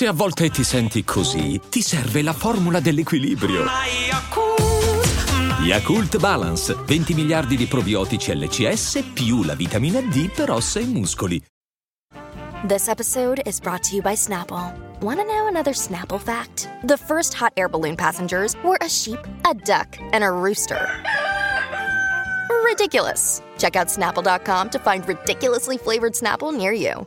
Se a volte ti senti così, ti serve la formula dell'equilibrio. Yakult Balance, 20 miliardi di probiotici LCS più la vitamina D per ossa e muscoli. This episode is brought to you by Snapple. Want to know another Snapple fact? The first hot air balloon passengers were a sheep, a duck, and a rooster. Ridiculous. Check out snapple.com to find ridiculously flavored Snapple near you.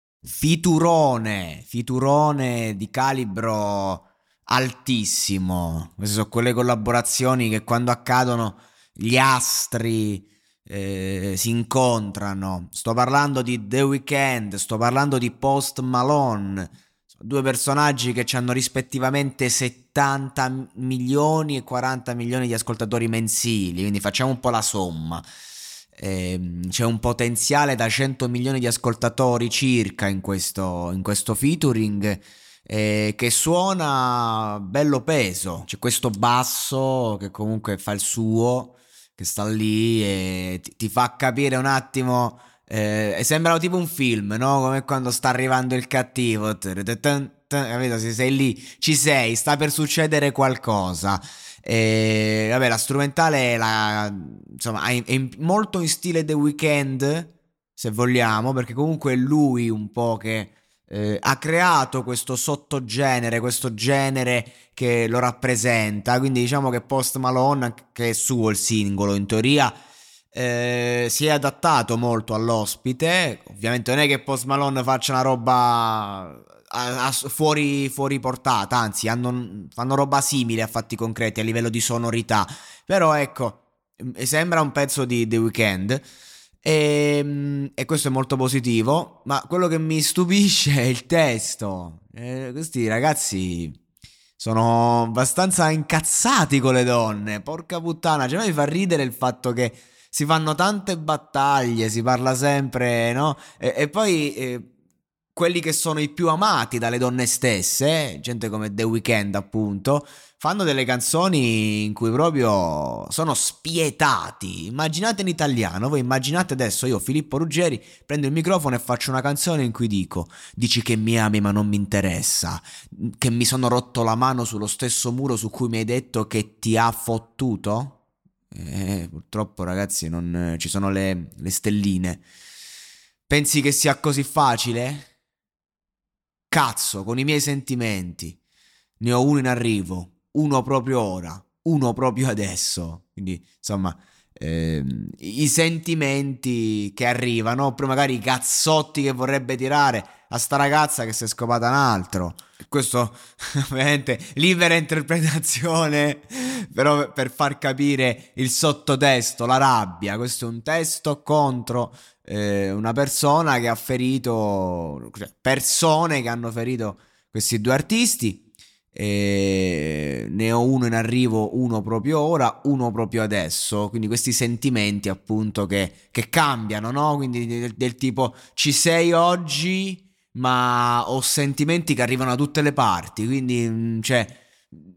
Fiturone, fiturone di calibro altissimo. Queste sono quelle collaborazioni che quando accadono gli astri eh, si incontrano. Sto parlando di The Weeknd, sto parlando di Post Malone. Due personaggi che hanno rispettivamente 70 milioni e 40 milioni di ascoltatori mensili, quindi facciamo un po' la somma. Eh, c'è un potenziale da 100 milioni di ascoltatori circa in questo, in questo featuring eh, che suona bello peso. C'è questo basso che comunque fa il suo, che sta lì e ti, ti fa capire un attimo. Eh, sembra tipo un film, no? Come quando sta arrivando il cattivo. Capito? Se sei lì, ci sei, sta per succedere qualcosa. E, vabbè, la strumentale è, la, insomma, è, è molto in stile The Weeknd, se vogliamo, perché comunque è lui un po' che eh, ha creato questo sottogenere, questo genere che lo rappresenta. Quindi diciamo che Post Malone, che è suo il singolo in teoria, eh, si è adattato molto all'ospite. Ovviamente non è che Post Malone faccia una roba a, a, fuori, fuori portata, anzi hanno, fanno roba simile a fatti concreti a livello di sonorità. Però ecco, sembra un pezzo di The Weeknd. E, ehm, e, questo è molto positivo. Ma quello che mi stupisce è il testo. Eh, questi ragazzi sono abbastanza incazzati con le donne. Porca puttana, cioè mi fa ridere il fatto che si fanno tante battaglie, si parla sempre, no? E, e poi eh, quelli che sono i più amati dalle donne stesse, gente come The Weeknd appunto, fanno delle canzoni in cui proprio sono spietati. Immaginate in italiano, voi immaginate adesso io Filippo Ruggeri prendo il microfono e faccio una canzone in cui dico dici che mi ami ma non mi interessa, che mi sono rotto la mano sullo stesso muro su cui mi hai detto che ti ha fottuto? Eh, purtroppo ragazzi non ci sono le, le stelline. Pensi che sia così facile? Cazzo, con i miei sentimenti. Ne ho uno in arrivo, uno proprio ora, uno proprio adesso. Quindi, insomma, ehm, i sentimenti che arrivano, oppure magari i cazzotti che vorrebbe tirare a sta ragazza che si è scopata un altro. Questo, ovviamente, libera interpretazione, però per far capire il sottotesto, la rabbia. Questo è un testo contro eh, una persona che ha ferito, cioè persone che hanno ferito questi due artisti. E ne ho uno in arrivo, uno proprio ora, uno proprio adesso. Quindi questi sentimenti appunto che, che cambiano, no? Quindi del, del, tipo ci sei oggi, ma ho sentimenti che arrivano da tutte le parti. Quindi, mm, cioè,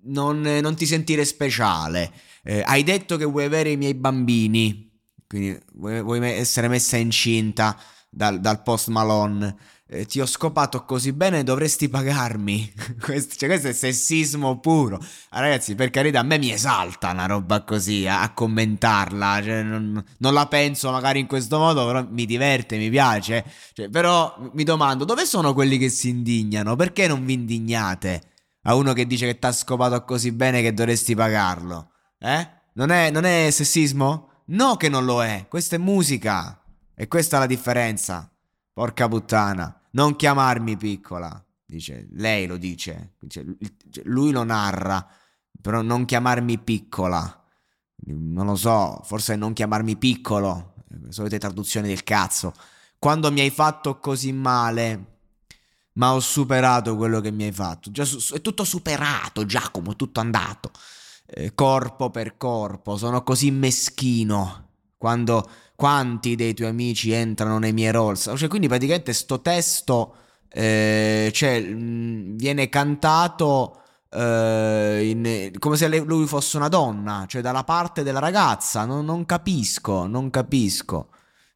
non, non ti sentire speciale. Eh, hai detto che vuoi avere i miei bambini. Quindi vuoi, vuoi essere messa incinta dal, dal post Malone. Eh, ti ho scopato così bene, dovresti pagarmi. questo, cioè, questo è sessismo puro. Ah, ragazzi, per carità, a me mi esalta una roba così a, a commentarla. Cioè, non, non, la penso magari in questo modo, però mi diverte, mi piace. Cioè, però mi domando, dove sono quelli che si indignano? Perché non vi indignate a uno che dice che ti ha scopato così bene che dovresti pagarlo? Eh? Non è, non è sessismo? No che non lo è, questa è musica. E questa è la differenza. Porca puttana. Non chiamarmi piccola. Dice, lei lo dice. dice lui lo narra. Però non chiamarmi piccola. Non lo so, forse non chiamarmi piccolo. Solite traduzioni del cazzo. Quando mi hai fatto così male, ma ho superato quello che mi hai fatto. È tutto superato, Giacomo, è tutto andato. Eh, corpo per corpo, sono così meschino. Quando quanti dei tuoi amici entrano nei miei rolls? Cioè, quindi praticamente sto testo eh, cioè, mh, viene cantato eh, in, come se lui fosse una donna, cioè dalla parte della ragazza. Non, non capisco, non capisco.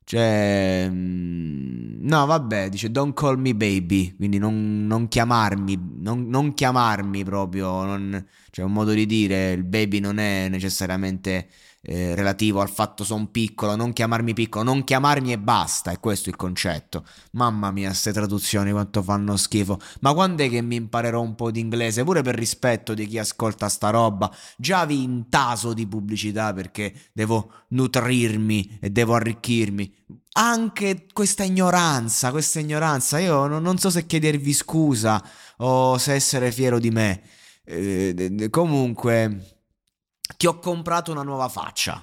Cioè, mm, no, vabbè, dice don't call me baby, quindi non, non chiamarmi, non, non, chiamarmi proprio, non, cioè un modo di dire, il baby non è necessariamente eh, relativo al fatto sono piccolo, non chiamarmi piccolo, non chiamarmi e basta, è questo il concetto. Mamma mia, queste traduzioni quanto fanno schifo. Ma quando è che mi imparerò un po' di inglese? Pure per rispetto di chi ascolta sta roba. Già vi intaso di pubblicità perché devo nutrirmi e devo arricchirmi. Anche questa ignoranza, questa ignoranza, io non, non so se chiedervi scusa o se essere fiero di me. Eh, comunque ti ho comprato una nuova faccia.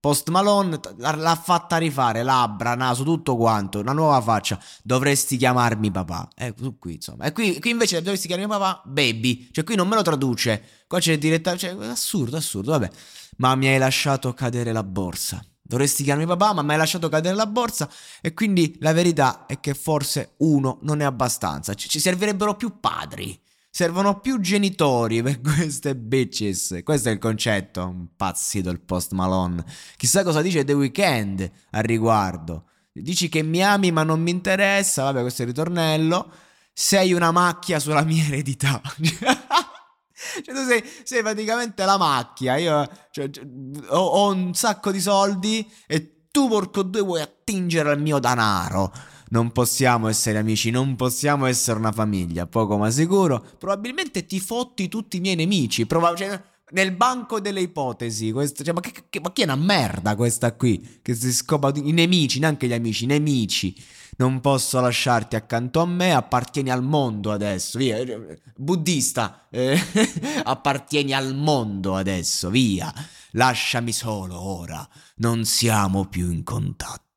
Post Malone l'ha fatta rifare, labbra, naso, tutto quanto, una nuova faccia. Dovresti chiamarmi papà. Eh, qui insomma. E qui, qui, invece dovresti chiamarmi papà, baby. Cioè qui non me lo traduce. Qua c'è direttamente, cioè, assurdo, assurdo, vabbè. Ma mi hai lasciato cadere la borsa. Dovresti chiamarmi papà, ma mi hai lasciato cadere la borsa. E quindi la verità è che forse uno non è abbastanza. Ci servirebbero più padri. Servono più genitori per queste bitches. Questo è il concetto. Pazzito il post Malone. Chissà cosa dice The Weeknd al riguardo. Dici che mi ami ma non mi interessa. Vabbè, questo è il ritornello. Sei una macchia sulla mia eredità. Cioè, tu sei, sei, praticamente la macchia. Io cioè, cioè, ho, ho, un sacco di soldi e tu, porco due, vuoi attingere al mio denaro non possiamo essere amici, non possiamo essere una famiglia, poco ma sicuro. Probabilmente ti fotti tutti i miei nemici. Proba- cioè, nel banco delle ipotesi, questo, cioè, ma, che, che, ma chi è una merda questa qui? Che si scopa i nemici, neanche gli amici, i nemici. Non posso lasciarti accanto a me, appartieni al mondo adesso, via. Buddista, eh, appartieni al mondo adesso, via. Lasciami solo ora, non siamo più in contatto.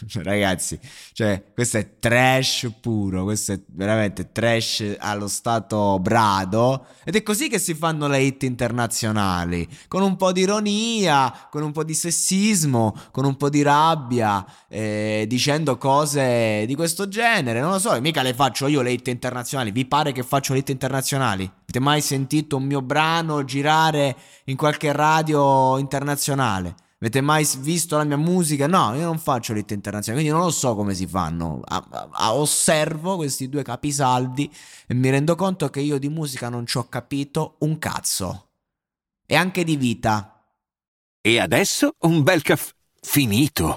Ragazzi, cioè, questo è trash puro, questo è veramente trash allo stato brado. Ed è così che si fanno le hit internazionali, con un po' di ironia, con un po' di sessismo, con un po' di rabbia, eh, dicendo cose di questo genere. Non lo so, mica le faccio io le hit internazionali. Vi pare che faccio le hit internazionali? Avete mai sentito un mio brano girare in qualche radio internazionale? Avete mai visto la mia musica? No, io non faccio l'hit internazionale, quindi non lo so come si fanno. A, a osservo questi due capisaldi e mi rendo conto che io di musica non ci ho capito un cazzo. E anche di vita. E adesso un bel caffè finito.